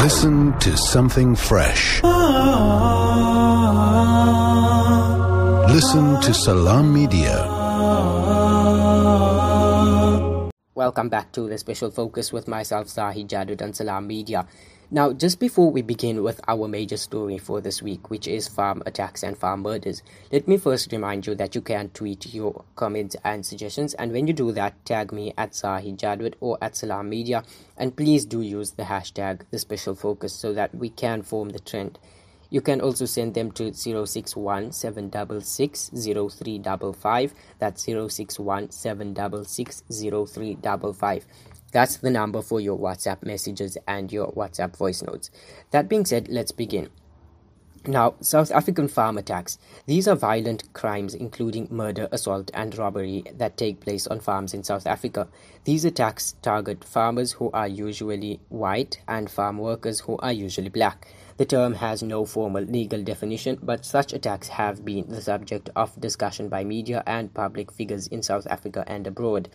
Listen to something fresh. Listen to Salam Media. Welcome back to the special focus with myself, Zahid Jadwat and Salam Media. Now, just before we begin with our major story for this week, which is farm attacks and farm murders, let me first remind you that you can tweet your comments and suggestions. And when you do that, tag me at Zahid Jadwat or at Salam Media. And please do use the hashtag the special focus so that we can form the trend. You can also send them to 061 That's 061 766 0355. That's the number for your WhatsApp messages and your WhatsApp voice notes. That being said, let's begin. Now, South African farm attacks. These are violent crimes including murder, assault, and robbery that take place on farms in South Africa. These attacks target farmers who are usually white and farm workers who are usually black. The term has no formal legal definition, but such attacks have been the subject of discussion by media and public figures in South Africa and abroad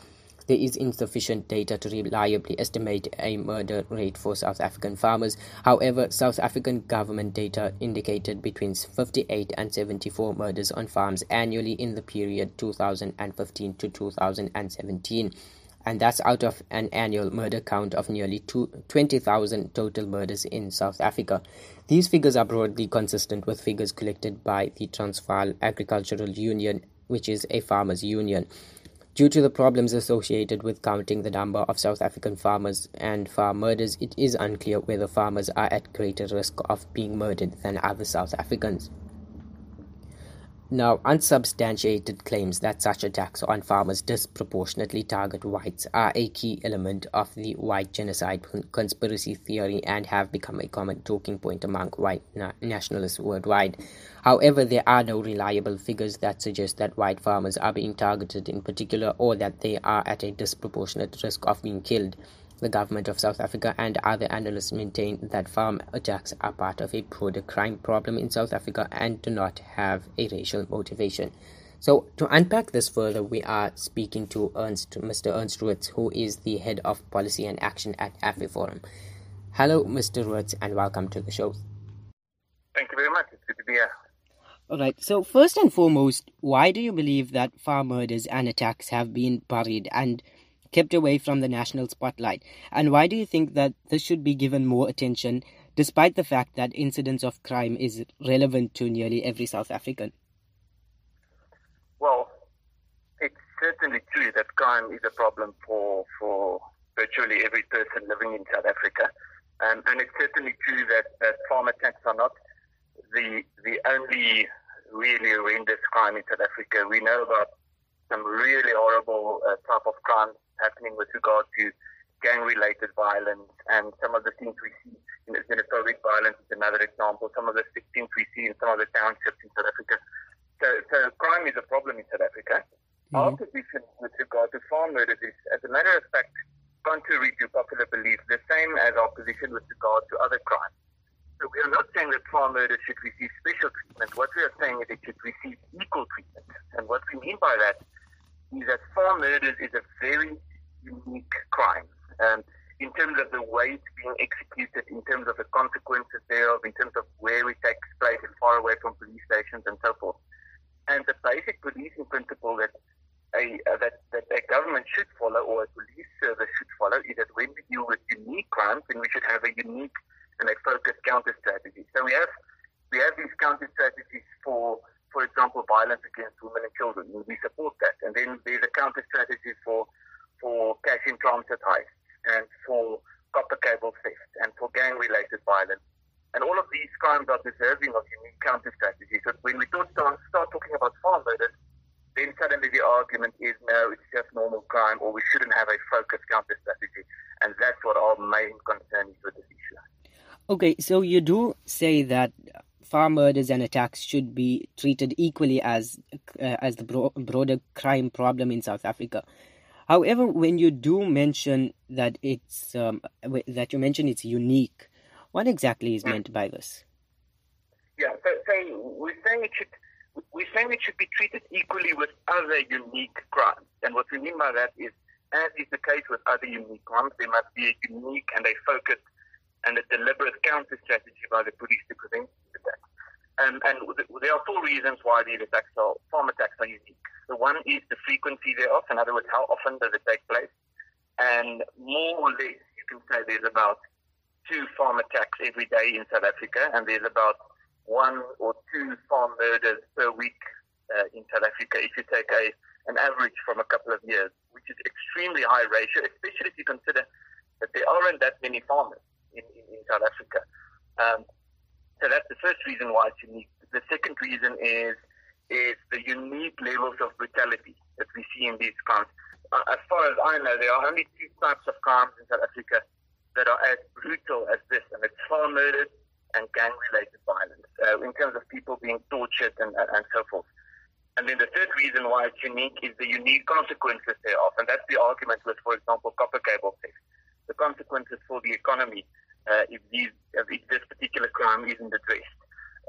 there is insufficient data to reliably estimate a murder rate for South African farmers. However, South African government data indicated between 58 and 74 murders on farms annually in the period 2015 to 2017 and that's out of an annual murder count of nearly 20,000 total murders in South Africa. These figures are broadly consistent with figures collected by the Transvaal Agricultural Union, which is a farmers' union. Due to the problems associated with counting the number of South African farmers and farm murders, it is unclear whether farmers are at greater risk of being murdered than other South Africans. Now, unsubstantiated claims that such attacks on farmers disproportionately target whites are a key element of the white genocide conspiracy theory and have become a common talking point among white na- nationalists worldwide. However, there are no reliable figures that suggest that white farmers are being targeted in particular or that they are at a disproportionate risk of being killed. The government of South Africa and other analysts maintain that farm attacks are part of a broader crime problem in South Africa and do not have a racial motivation. So, to unpack this further, we are speaking to Ernst, Mr. Ernst Roets, who is the head of policy and action at AfriForum. Hello, Mr. Roets, and welcome to the show. Thank you very much. It's good to be here. All right. So, first and foremost, why do you believe that farm murders and attacks have been buried and kept away from the national spotlight? And why do you think that this should be given more attention, despite the fact that incidence of crime is relevant to nearly every South African? Well, it's certainly true that crime is a problem for for virtually every person living in South Africa. Um, and it's certainly true that, that farm attacks are not the the only really horrendous crime in South Africa. We know about some really horrible uh, type of crimes happening with regard to gang-related violence and some of the things we see in xenophobic violence is another example. Some of the things we see in some of the townships in South Africa. So, so crime is a problem in South Africa. Mm-hmm. Our position with regard to farm murders is, as a matter of fact, contrary to popular belief, the same as our position with regard to other crimes. So we are not saying that farm murders should receive special treatment. What we are saying is it should receive equal treatment. And what we mean by that is that farm murders is a very unique crime. Um, in terms of the way it's being executed, in terms of the consequences thereof, in terms of where it takes place and far away from police stations and so forth. And the basic policing principle that a, uh, that, that a government should follow or a police service should follow is that when we deal with unique crimes, then we should have a unique and a focused counter strategy. So we have we have these counter strategies for for example, violence against women and children. We support that. And then there's a counter strategy for, for cash in transit heists and for copper cable theft and for gang related violence. And all of these crimes are deserving of unique counter strategies. So when we start, start talking about farm murders, then suddenly the argument is no, it's just normal crime or we shouldn't have a focused counter strategy. And that's what our main concern is with this issue. Okay, so you do say that farm murders and attacks should be treated equally as uh, as the bro- broader crime problem in South Africa. However, when you do mention that it's um, that you mention it's unique, what exactly is meant by this? Yeah, so, so we're saying it should we're saying it should be treated equally with other unique crimes, and what we mean by that is, as is the case with other unique crimes, there must be a unique and a focused and a deliberate counter strategy by the police to prevent these attacks. Um, and there are four reasons why these attacks are, farm attacks are unique. The one is the frequency thereof, in other words, how often does it take place? And more or less, you can say there's about two farm attacks every day in South Africa, and there's about one or two farm murders per week uh, in South Africa if you take a an average from a couple of years, which is extremely high ratio, especially if you consider that there aren't that many farmers in, in, in South Africa. Um, so that's the first reason why it's unique. The second reason is is the unique levels of brutality that we see in these crimes. Uh, as far as I know, there are only two types of crimes in South Africa that are as brutal as this, and it's farm murders and gang-related violence, uh, in terms of people being tortured and, and, and so forth. And then the third reason why it's unique is the unique consequences thereof, and that's the argument with, for example, copper cable theft. The consequences for the economy if, these, if this particular crime isn't addressed.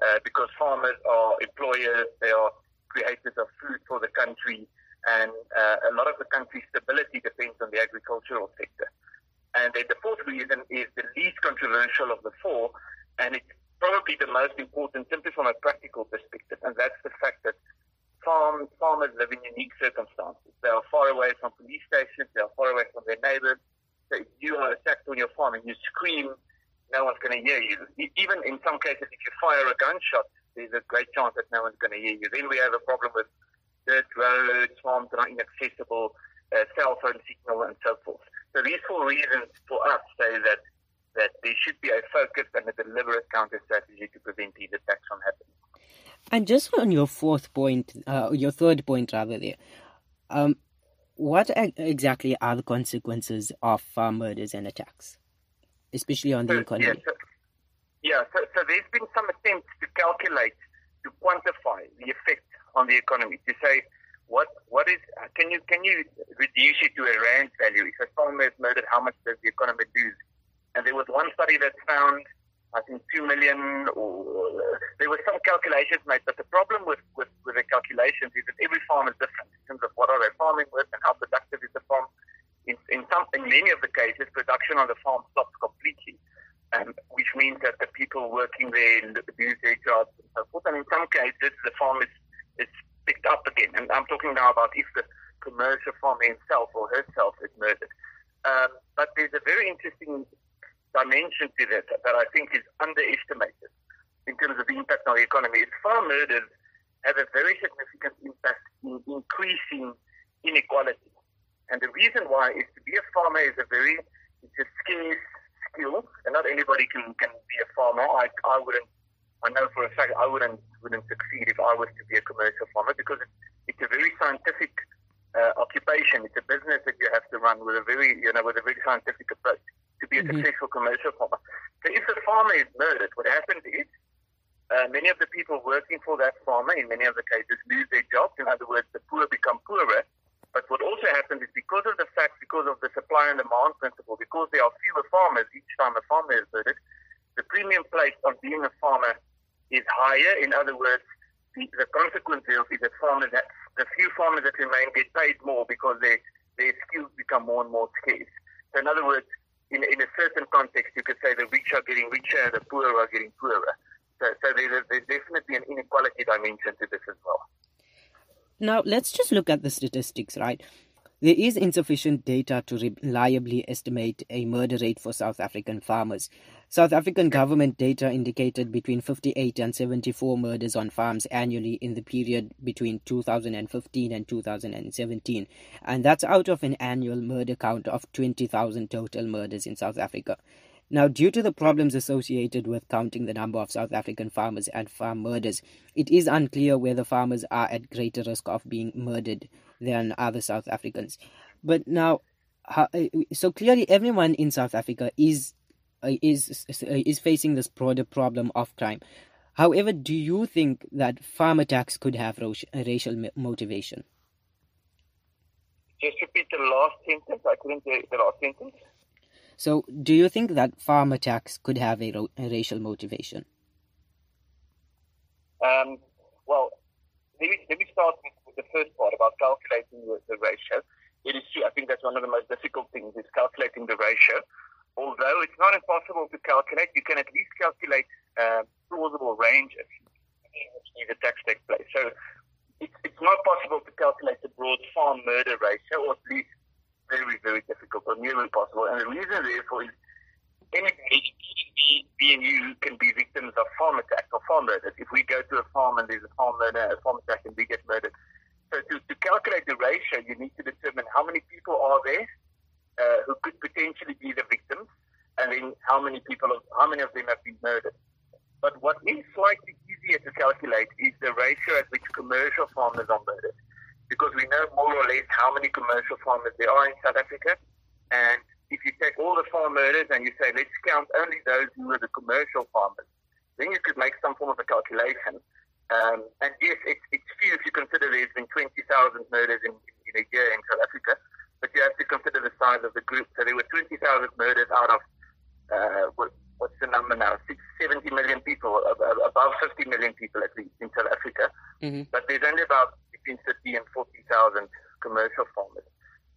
Uh, because farmers are employers, they are creators of food for the country, and uh, a lot of the country's stability depends on the agricultural sector. And then the fourth reason is the least controversial of the four, and it's probably the most important simply from a practical perspective, and that's the fact that farm, farmers live in unique circumstances. They are far away from police stations, they are far away from their neighbors. So if you are and you scream no one's going to hear you. Even in some cases, if you fire a gunshot, there's a great chance that no one's going to hear you. Then we have a problem with dirt roads, farms that are inaccessible, uh, cell phone signal, and so forth. So these four reasons for us say that that there should be a focused and a deliberate counter strategy to prevent these attacks from happening. And just on your fourth point, uh, your third point rather, there, um, what exactly are the consequences of farm murders and attacks? Especially on the economy? Yeah, so, yeah, so, so there's been some attempts to calculate, to quantify the effect on the economy, to say what what is can you can you reduce it to a rand value? If a farmer is murdered, how much does the economy lose? And there was one study that found, I think, two million. Or there were some calculations made, but the problem with, with, with the calculations is that every farm is different in terms of what are they farming with and how productive is the farm in, in some, in many of the cases, production on the farm stops completely, um, which means that the working there lose their jobs and so forth. And in some cases, the farm is, is picked up again. And I'm talking now about if the commercial farmer himself or herself is murdered. Um, but there's a very interesting dimension to this that I think is underestimated in terms of the impact on the economy. It's farm murders have a very significant impact in increasing inequality. And the reason why is to be a farmer is a very, it's a scarce skill, and not anybody can, can be a farmer. I, I wouldn't, I know for a fact I wouldn't, wouldn't succeed if I was to be a commercial farmer because it's, it's a very scientific uh, occupation. It's a business that you have to run with a very, you know, with a very scientific approach to be a mm-hmm. successful commercial farmer. So if the farmer is murdered, what happens is uh, many of the people working for that farmer, in many of the cases, lose their jobs. In other words, the poor become poorer, but what also happens is because of the fact, because of the supply and demand principle, because there are fewer farmers each time a farmer is murdered, the premium placed on being a farmer is higher. In other words, the, the consequence is that farmers, that, the few farmers that remain get paid more because they, their skills become more and more scarce. So in other words, in, in a certain context, you could say the rich are getting richer, the poor are getting poorer. So, so there's, there's definitely an inequality dimension to this as well. Now, let's just look at the statistics, right? There is insufficient data to reliably estimate a murder rate for South African farmers. South African government data indicated between 58 and 74 murders on farms annually in the period between 2015 and 2017, and that's out of an annual murder count of 20,000 total murders in South Africa. Now, due to the problems associated with counting the number of South African farmers and farm murders, it is unclear whether farmers are at greater risk of being murdered than other South Africans. But now, eh, so clearly, everyone in South Africa is uh, is eh, is facing this broader problem of crime. However, do you think that farm attacks could have racial motivation? Just repeat the last sentence. I couldn't hear the last sentence. So, do you think that farm attacks could have a, ro- a racial motivation? Um, well, let me, let me start with, the first part about calculating the, the ratio. It is true. I think that's one of the most difficult things is calculating the ratio. although it's not impossible to calculate, you can at least calculate uh, plausible ranges in which these attacks take place. So it's, it's not possible to calculate the broad farm murder ratio, or at least very, very difficult or nearly impossible. And the reason, therefore, is anybody, me and you, can be victims of farm attacks or farm murders. If we go to a farm and there's a farm murder, a farm attack, and we get murdered. So to, to calculate the ratio, you need to determine how many people are there uh, who could potentially be the victims, and then how many people, how many of them have been murdered. But what is slightly easier to calculate is the ratio at which commercial farmers are murdered. Because we know more or less how many commercial farmers there are in South Africa. And if you take all the farm murders and you say, let's count only those who are the commercial farmers, then you could make some form of a calculation. Um, and yes, it's, it's few if you consider there's been 20,000 murders in, in a year in South Africa, but you have to consider the size of the group. So there were 20,000 murders out of uh, what, what's the number now? 70 million people, above 50 million people at least in South Africa. Mm-hmm. But there's only about between 30 and 40,000 commercial farmers.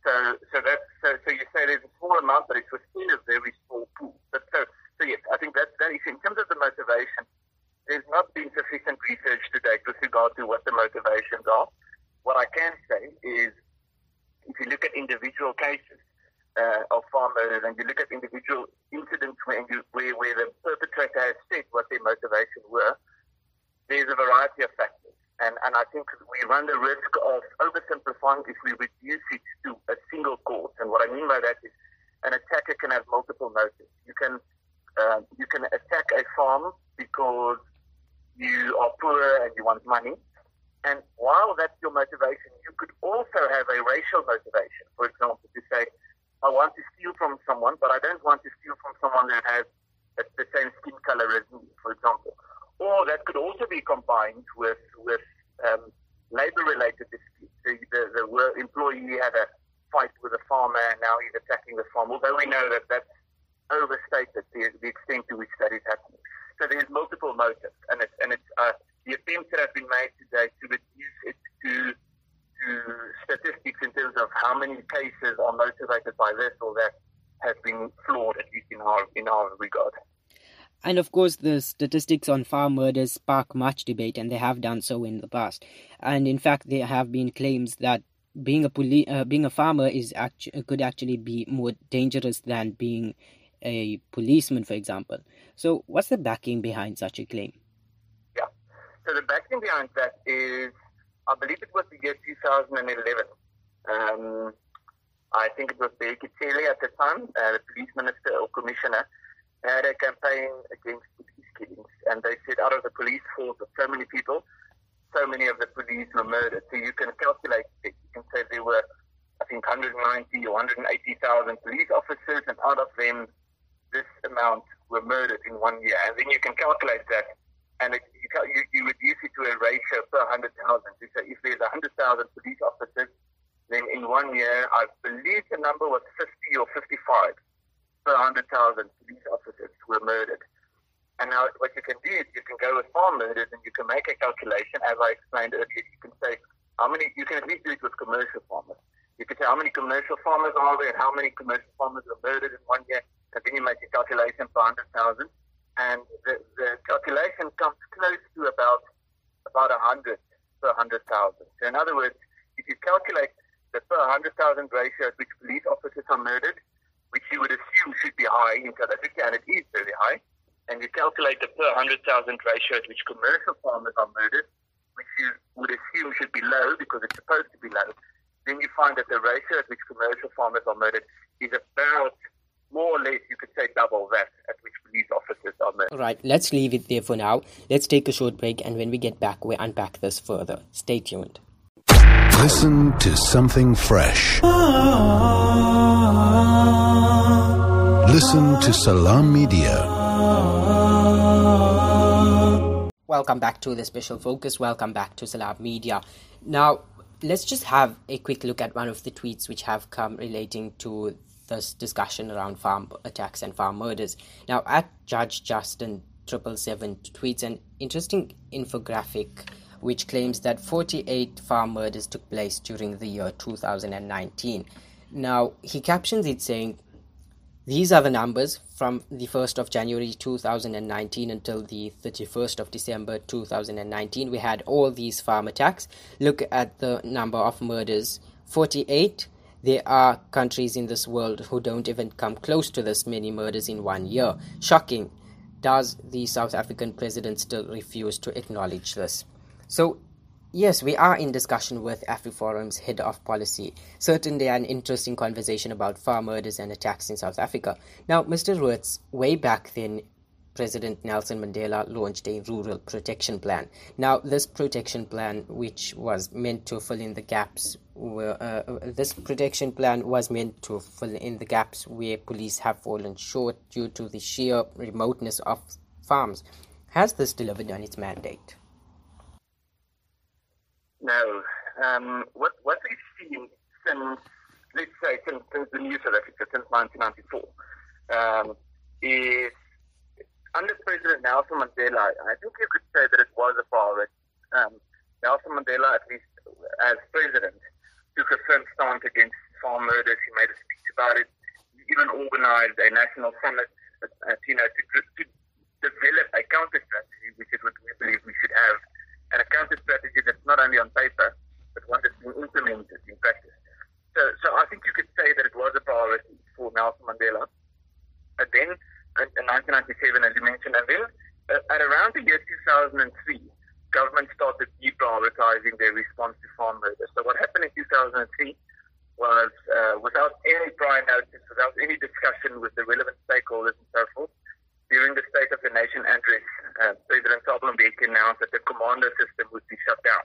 So, so that's so, so you say there's a small amount, but it's within a very small pool. But so, so yes, I think that's that is in terms of the motivation. There's not been sufficient research to date with regard to what the motivations are. What I can say is, if you look at individual cases, uh, of farm murders and you look at individual incidents where, you, where, where the perpetrator has said what their motivation were, there's a variety of factors. And, and I think we run the risk of oversimplifying if we reduce it to a single cause. And what I mean by that is an attacker can have multiple motives. You can uh, you can attack a farm because you are poor and you want money. And while that's your motivation, you could also have a racial motivation. For example, to say, I want to steal from someone, but I don't want to steal from someone that has the same skin color as me, for example. Or that could also be combined with with um, labor-related disputes. The, the, the employee had a fight with a farmer, and now he's Although we know that that's overstated the, the extent to which that is happening. So there's multiple motives, and it's and it's uh, the attempts that have been made today to reduce it to to statistics in terms of how many cases are motivated by this or that has been flawed, at least in our in our regard. And of course, the statistics on farm murders spark much debate, and they have done so in the past. And in fact, there have been claims that being a poli- uh, being a farmer is actu- could actually be more dangerous than being a policeman, for example. So, what's the backing behind such a claim? Yeah. So the backing behind that is I believe it was the year 2011. Um, I think it was Cele at the time, uh, the police minister or commissioner, had a campaign against police killings. And they said out of the police force of so many people, so many of the police were murdered. So you can calculate it. You can say there were, I think, 190 or 180,000 police officers, and out of them, this amount were murdered in one year. And then you can calculate that and it, you, you, you reduce it to a ratio per 100,000. So if there's 100,000 police officers, then in one year, I believe the number was 50 or 55 per 100,000 police officers were murdered. And now what you can do is you can go with farm murders and you can make a calculation, as I explained earlier. You can say how many, you can at least do it with commercial farmers. You can say how many commercial farmers are there and how many commercial farmers were murdered in one year. And then you make a calculation per 100,000 and the, the calculation comes close to about about 100 per 100,000. So in other words, if you calculate the per 100,000 ratio at which police officers are murdered, which you would assume should be high in South Africa, and it is very high, and you calculate the per 100,000 ratio at which commercial farmers are murdered, which you would assume should be low because it's supposed to be low, then you find that the ratio at which commercial farmers are murdered is about more or less, you could say, double that at which police officers are murdered. All right, let's leave it there for now. Let's take a short break, and when we get back, we unpack this further. Stay tuned. Listen to something fresh. Listen to Salam Media. Welcome back to the special focus. Welcome back to Salam Media. Now, let's just have a quick look at one of the tweets which have come relating to this discussion around farm attacks and farm murders. Now, at Judge Justin triple seven tweets an interesting infographic which claims that 48 farm murders took place during the year 2019. Now, he captions it saying, these are the numbers from the 1st of January 2019 until the 31st of December 2019. We had all these farm attacks. Look at the number of murders 48. There are countries in this world who don't even come close to this many murders in one year. Shocking. Does the South African president still refuse to acknowledge this? So, Yes, we are in discussion with AfriForum's head of policy. Certainly an interesting conversation about farm murders and attacks in South Africa. Now, Mr. Roets, way back then, President Nelson Mandela launched a rural protection plan. Now, this protection plan, which was meant to fill in the gaps, uh, this protection plan was meant to fill in the gaps where police have fallen short due to the sheer remoteness of farms. Has this delivered on its mandate? No. Um, what what we've seen since let's say since, since the new South Africa since 1994 um, is under President Nelson Mandela. I think you could say that it was a priority. Um, Nelson Mandela, at least as president, took a firm stance against farm murders. He made a speech about it. He even organized a national summit, uh, you know, to, to develop a counter strategy, which is what we believe we should have and a counter strategy that's not only on paper, but one that's being implemented in practice. So, so I think you could say that it was a priority for Nelson Mandela. And then, in 1997, as you mentioned, and then uh, at around the year 2003, government started deprioritizing their response to farm murder. So what happened in 2003 was, uh, without any prior notice, without any discussion with the relevant stakeholders and so forth, during the State of the Nation address, uh, President Mbeki announced that the commando system would be shut down,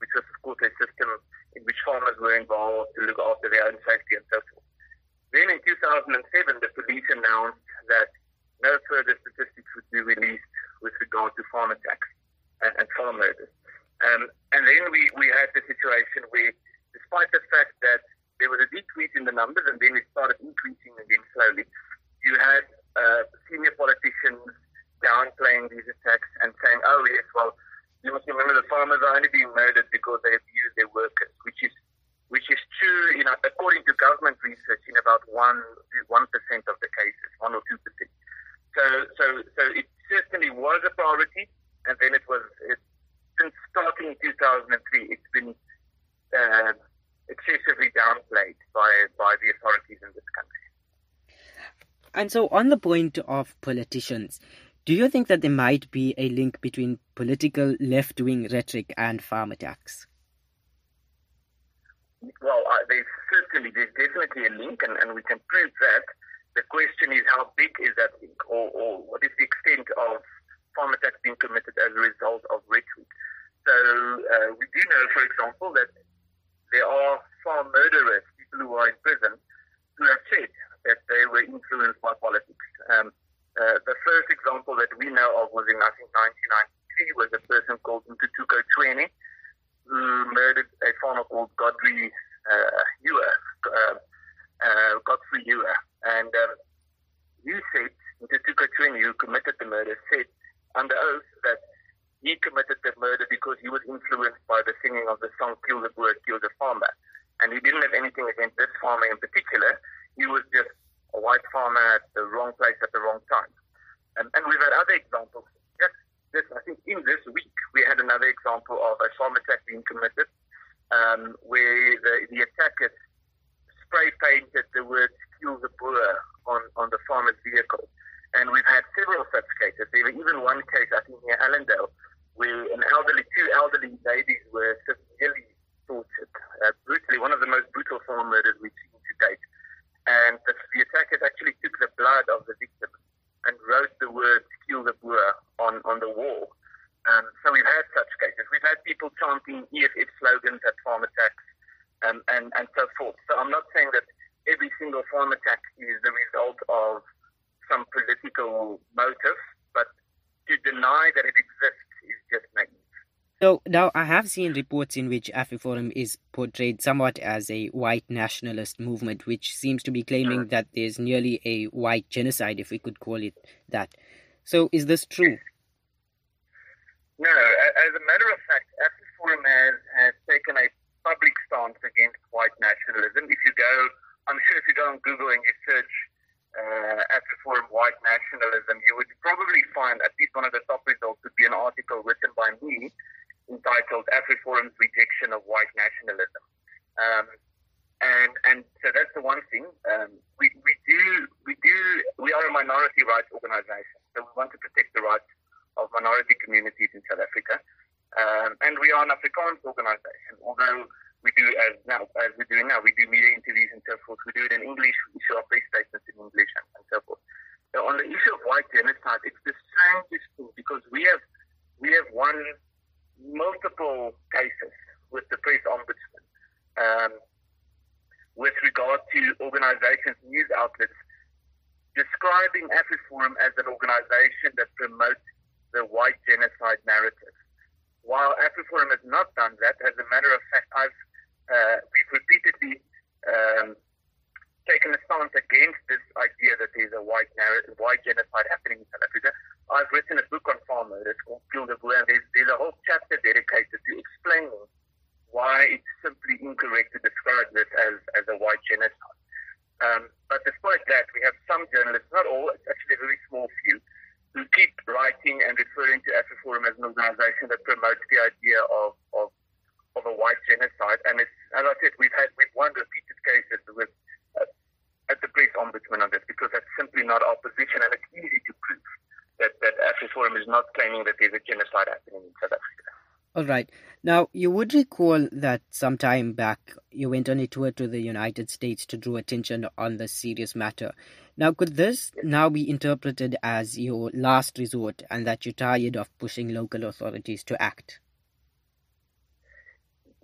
which was, of course, a system in which farmers were involved to look after their own safety and so forth. Then in 2007, the police announced that no further statistics would be released with regard to farm attacks and, and farm murders. Um, and then we, we had the situation where, despite the fact that there was a decrease in the numbers and then it started increasing again slowly, you had uh, senior politicians downplaying these attacks and saying, oh, yes, well, you must remember the farmers are only being murdered because they abuse their workers, which is which is true, you know, according to government research, in about one one percent of the cases, one or two percent. So, so, so it certainly was a priority, and then it was it, since starting in 2003, it's been uh, excessively downplayed by by the authorities in this country. And so, on the point of politicians, do you think that there might be a link between political left wing rhetoric and farm attacks? Well, uh, there's certainly, there's definitely a link, and, and we can prove that. The question is how big is that link, or, or what is the extent of farm attacks being committed as a result of rhetoric? So, uh, we do know, for example, that there are farm murderers, people who are in prison, who have said that they were influenced by politics. Um, uh, the first example that we know of was in I think 1993 was a person called Nkutuko Chweni who murdered a farmer called Godfrey uh, Ewer, uh, uh, Godfrey Ewer. And um, he said, Nkutuko Chweni, who committed the murder, said under oath that he committed the murder because he was influenced by the singing of the song Kill the Boer, Kill the Farmer. And he didn't have anything against this farmer in particular he was just a white farmer at the wrong place at the wrong time. And, and we've had other examples. Just, just, I think in this week, we had another example of a farm attack being committed um, where the, the attackers spray painted the words kill the Boer on, on the farmer's vehicle. And we've had several such cases. There was even one case, I think, near Allendale, where an elderly, two elderly ladies were severely tortured, uh, brutally, one of the most brutal farm murders we've seen to date and the, the attackers actually took the blood of the victim and wrote the words "kill the Boer" on the wall. Um, so we've had such cases. We've had people chanting EFF slogans at farm attacks, um, and and so forth. So I'm not saying that every single farm attack is the result of some political motive, but to deny that it exists is just naive. So now I have seen reports in which AfriForum is portrayed somewhat as a white nationalist movement, which seems to be claiming that there's nearly a white genocide, if we could call it that. So is this true? No, as a matter of fact, AfriForum has, has taken a public stance against white nationalism. If you go, I'm sure if you go on Google and you search uh, AfriForum white nationalism, you would probably find at least one of the top results would be an article written by me entitled AfriForum's Rejection of White Nationalism. Um, and and so that's the one thing. Um, we, we do we do we are a minority rights organization, so we want to protect the rights of minority communities in South Africa. Um, and we are an Afrikaans organization, although we do as now as we're doing now, we do media interviews and so forth. We do it in English, we issue our press statements in English and, and so forth. So on the issue of white genocide, it's the strangest thing because we have we have won multiple cases with the press ombudsman um, with regard to organizations, news outlets describing AfriForum as an organization that promotes the white genocide narrative. While AfriForum has not done that, as a matter of fact, I've uh, we've repeatedly um, taken a stance against this idea that there's a white narrative, white genocide happening in South Africa. I've written a book on farm murder. It's called Kill the Boer, and there's, there's a whole chapter dedicated to explaining why it's simply incorrect to describe this as, as a white genocide. Um, but despite that, we have some journalists, not all, it's actually a very small few, who keep writing and referring to AfriForum as an organization that promotes the idea of, of of a white genocide. And it's, as I said, we've had we've won repeated cases with uh, at the press ombudsman on this because that's simply not our position, and it's easy to prove that that AfriForum is not claiming that there's a genocide happening in South Africa. All right. Now, you would recall that some time back you went on a tour to the United States to draw attention on this serious matter. Now, could this now be interpreted as your last resort and that you're tired of pushing local authorities to act?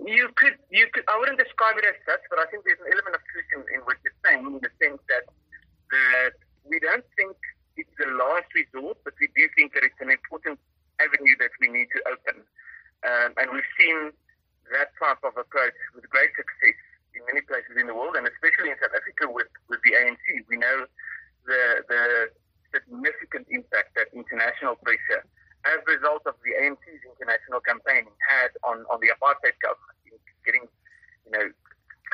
You could, you could. I wouldn't describe it as such, but I think there's an element of truth in, in what you're saying, in the sense that that we don't think it's the last resort, but we do think that it's an important avenue that we need to open. Um, and we've seen that type of approach with great success in many places in the world, and especially in South Africa with, with the ANC. We know the the significant impact that international pressure as a result of the ANC's international campaign had on, on the apartheid government in getting, you know,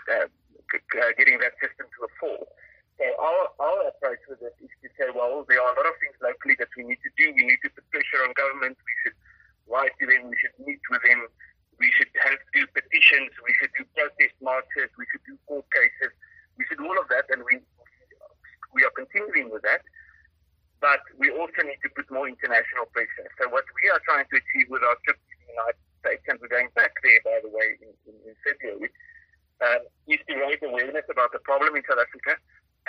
uh, uh, getting that system to a fall. So our, our approach with it is to say, well, there are a lot of things locally that we need to do. We need to put pressure on government. We should write to them. We should meet with them. We should have to do petitions. We should do protest marches. We should do court cases. We should do all of that, and we we are continuing with that but we also need to put more international pressure. So what we are trying to achieve with our trip to the United States, and we're going back there, by the way, in, in, in February, um, is to raise awareness about the problem in South Africa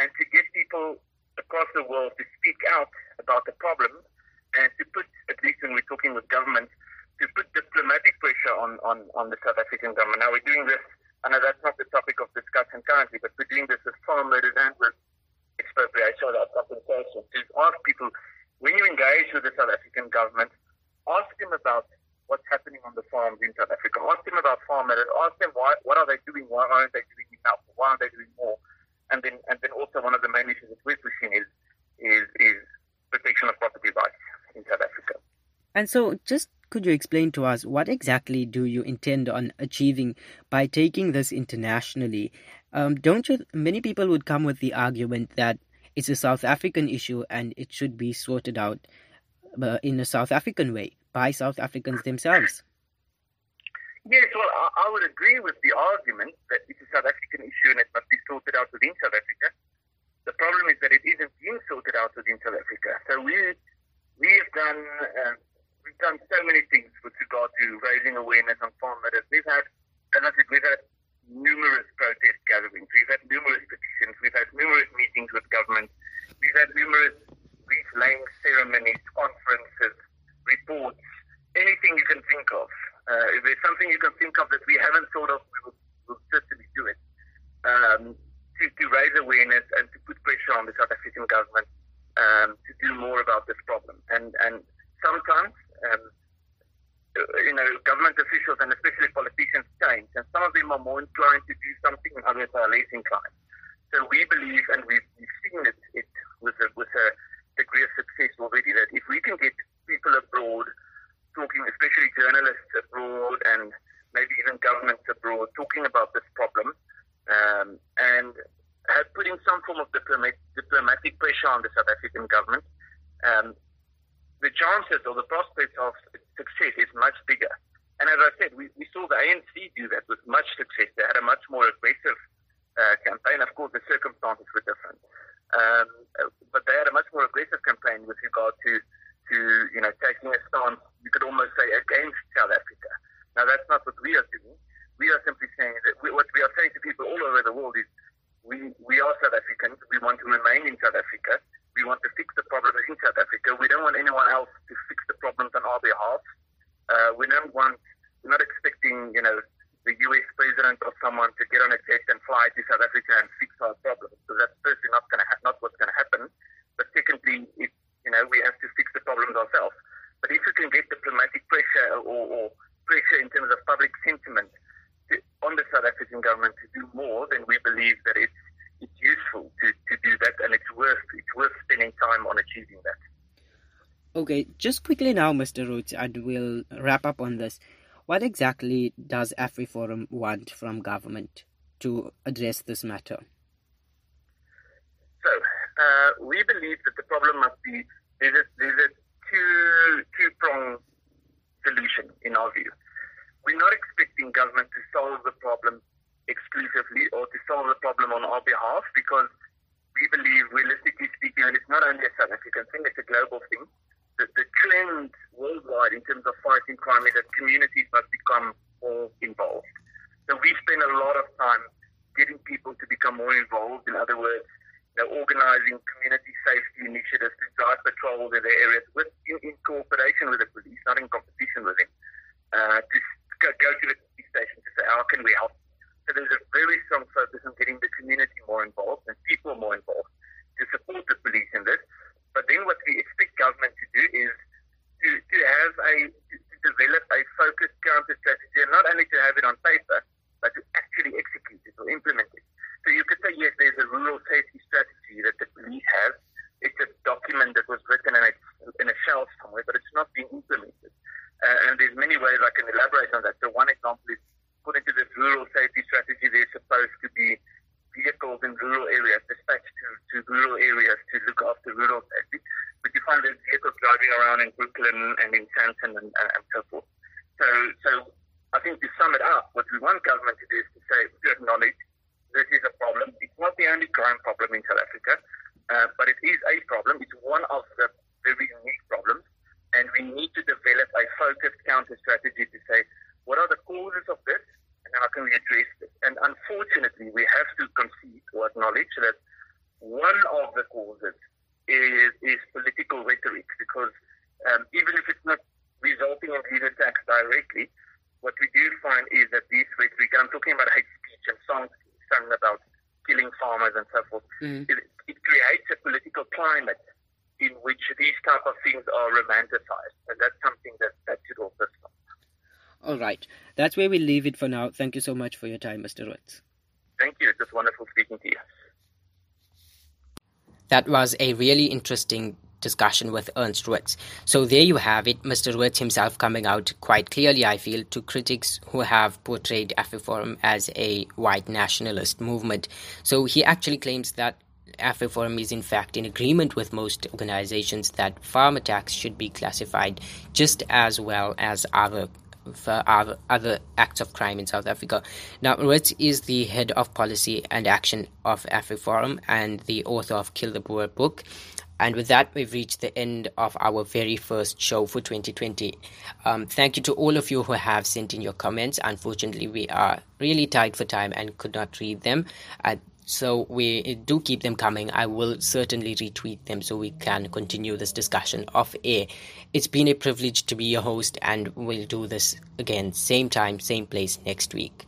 and to get people across the world to speak out about the problem and to put, at least when we're talking with governments, to put diplomatic pressure on, on, on the South African government. Now, we're doing this, I know that's not the topic of discussion currently, but we're doing this with farm murders and with expropriation without compensation. To ask people, when you engage with the South African government, ask them about what's happening on the farms in South Africa. Ask them about farmers. Ask them why, what are they doing? Why aren't they doing enough? Why aren't they doing more? And then, and then also one of the main issues that we're pushing is, is, is protection of property rights in South Africa. And so, just could you explain to us what exactly do you intend on achieving by taking this internationally um, don't you? Many people would come with the argument that it's a South African issue and it should be sorted out uh, in a South African way by South Africans themselves. Yes, well, I, I would agree with the argument that it's a South African issue and it must be sorted out within South Africa. The problem is that it isn't being sorted out within South Africa. So we we have done uh, we've done so many things with regard to raising awareness on farm matters. We've had, as I said, we've had numerous protest gatherings. We've had numerous petitions. We've had numerous meetings with government. We've had numerous wreath-laying ceremonies, conferences, reports, anything you can think of. Uh, if there's something you can think of that we haven't thought of, we will we'll certainly do it. Um, to, to raise awareness and to put pressure on the South African government um, to do more about this problem. And and sometimes um, you know, government officials and especially politicians change, and some of them are more inclined to do something, and others are less inclined. So we believe, and we've, we've seen it, it with a, with a degree of success already, that if we can get people abroad talking, especially journalists abroad and maybe even governments abroad, talking about this problem um, and have some form of diplomat, diplomatic pressure on the South African government. Um, the chances or the prospects of success is much bigger. And as I said, we, we saw the ANC do that with much success. They had a much more aggressive uh, campaign. Of course, the circumstances were different. Um, but they had a much more aggressive campaign with regard to to you know, taking a stance, you could almost say, against South Africa. Now, that's not what we are doing. We are simply saying that we, what we are saying to people all over the world is we, we are South Africans. We want to remain in South Africa. We want to fix the problems in South Africa. We don't want anyone else to fix the problems on our behalf. Uh, we don't want, we're not expecting, you know, the US president or someone to get on a jet and fly to South Africa and fix our problems. So that's firstly not going to ha- not what's going to happen. But secondly, it, you know, we have to fix the problems ourselves. But if we can get diplomatic pressure or, or pressure in terms of public sentiment to, on the South African government to do more, then we believe that it's it's useful to, to do that and it's worth it's worth spending time on achieving that. Okay, just quickly now, Mr. Roets, and we'll wrap up on this. What exactly does AfriForum want from government to address this matter? So, uh, we believe that the problem must be there's a, there's a two two prong solution in our view. We're not expecting government to solve the problem exclusively or to solve the problem on our behalf because we believe, realistically speaking, and it's not only a South African thing, it's a global thing, that the trend worldwide in terms of fighting crime is that communities must become more involved. So we spend a lot of time getting people to become more involved. In other words, you know, organizing community safety initiatives to drive patrols in their areas with, in, in cooperation with the police, not in competition with them, uh, to go, to the police station to say, how can we help so there's a very strong focus on getting the community more involved and people more involved to support the police in this. But then what we expect government to do is to, to have a, to develop a focused counter strategy and not only to have it on paper, but to actually execute it or implement it. So you could say, yes, there's a rural safety strategy that the police have. It's a document that was written in a, in a shelf somewhere, but it's not being implemented. Uh, and there's many ways I can elaborate on that. So one example is put into this rural safety strategy, there's supposed to be vehicles in rural areas dispatched to, to rural areas to look after rural safety. But you find there's vehicles driving around in Brooklyn and in Sandton and, and, and so forth. So, so I think to sum it up, what we want government to do is to say, to acknowledge this is a problem. It's not the only crime problem in South Africa, uh, but it is a problem. It's one of the very unique problems. And we need to develop a focused counter strategy to say, what are the causes of this and how can we address this? And unfortunately, we have to concede or acknowledge that one of the causes is, is political rhetoric because um, even if it's not resulting in these attacks directly, what we do find is that these rhetoric, I'm talking about hate speech and songs sung about killing farmers and so forth, mm. it, it creates a political climate in which these type of things are romanticized. And that's something that, that should also stop. All right. That's where we leave it for now. Thank you so much for your time, Mr. Rhodes. Thank you. It was wonderful speaking to you. That was a really interesting discussion with Ernst Roets. So there you have it, Mr. Roets himself coming out quite clearly, I feel, to critics who have portrayed AfriForum as a white nationalist movement. So he actually claims that AfriForum is in fact in agreement with most organizations that farm attacks should be classified just as well as other for other, other acts of crime in South Africa. Now, Roets is the head of policy and action of AfriForum and the author of Kill the Boer book. And with that, we've reached the end of our very first show for 2020. Um, thank you to all of you who have sent in your comments. Unfortunately, we are really tight for time and could not read them. Uh, so we do keep them coming. I will certainly retweet them so we can continue this discussion off air. It's been a privilege to be your host, and we'll do this again, same time, same place next week.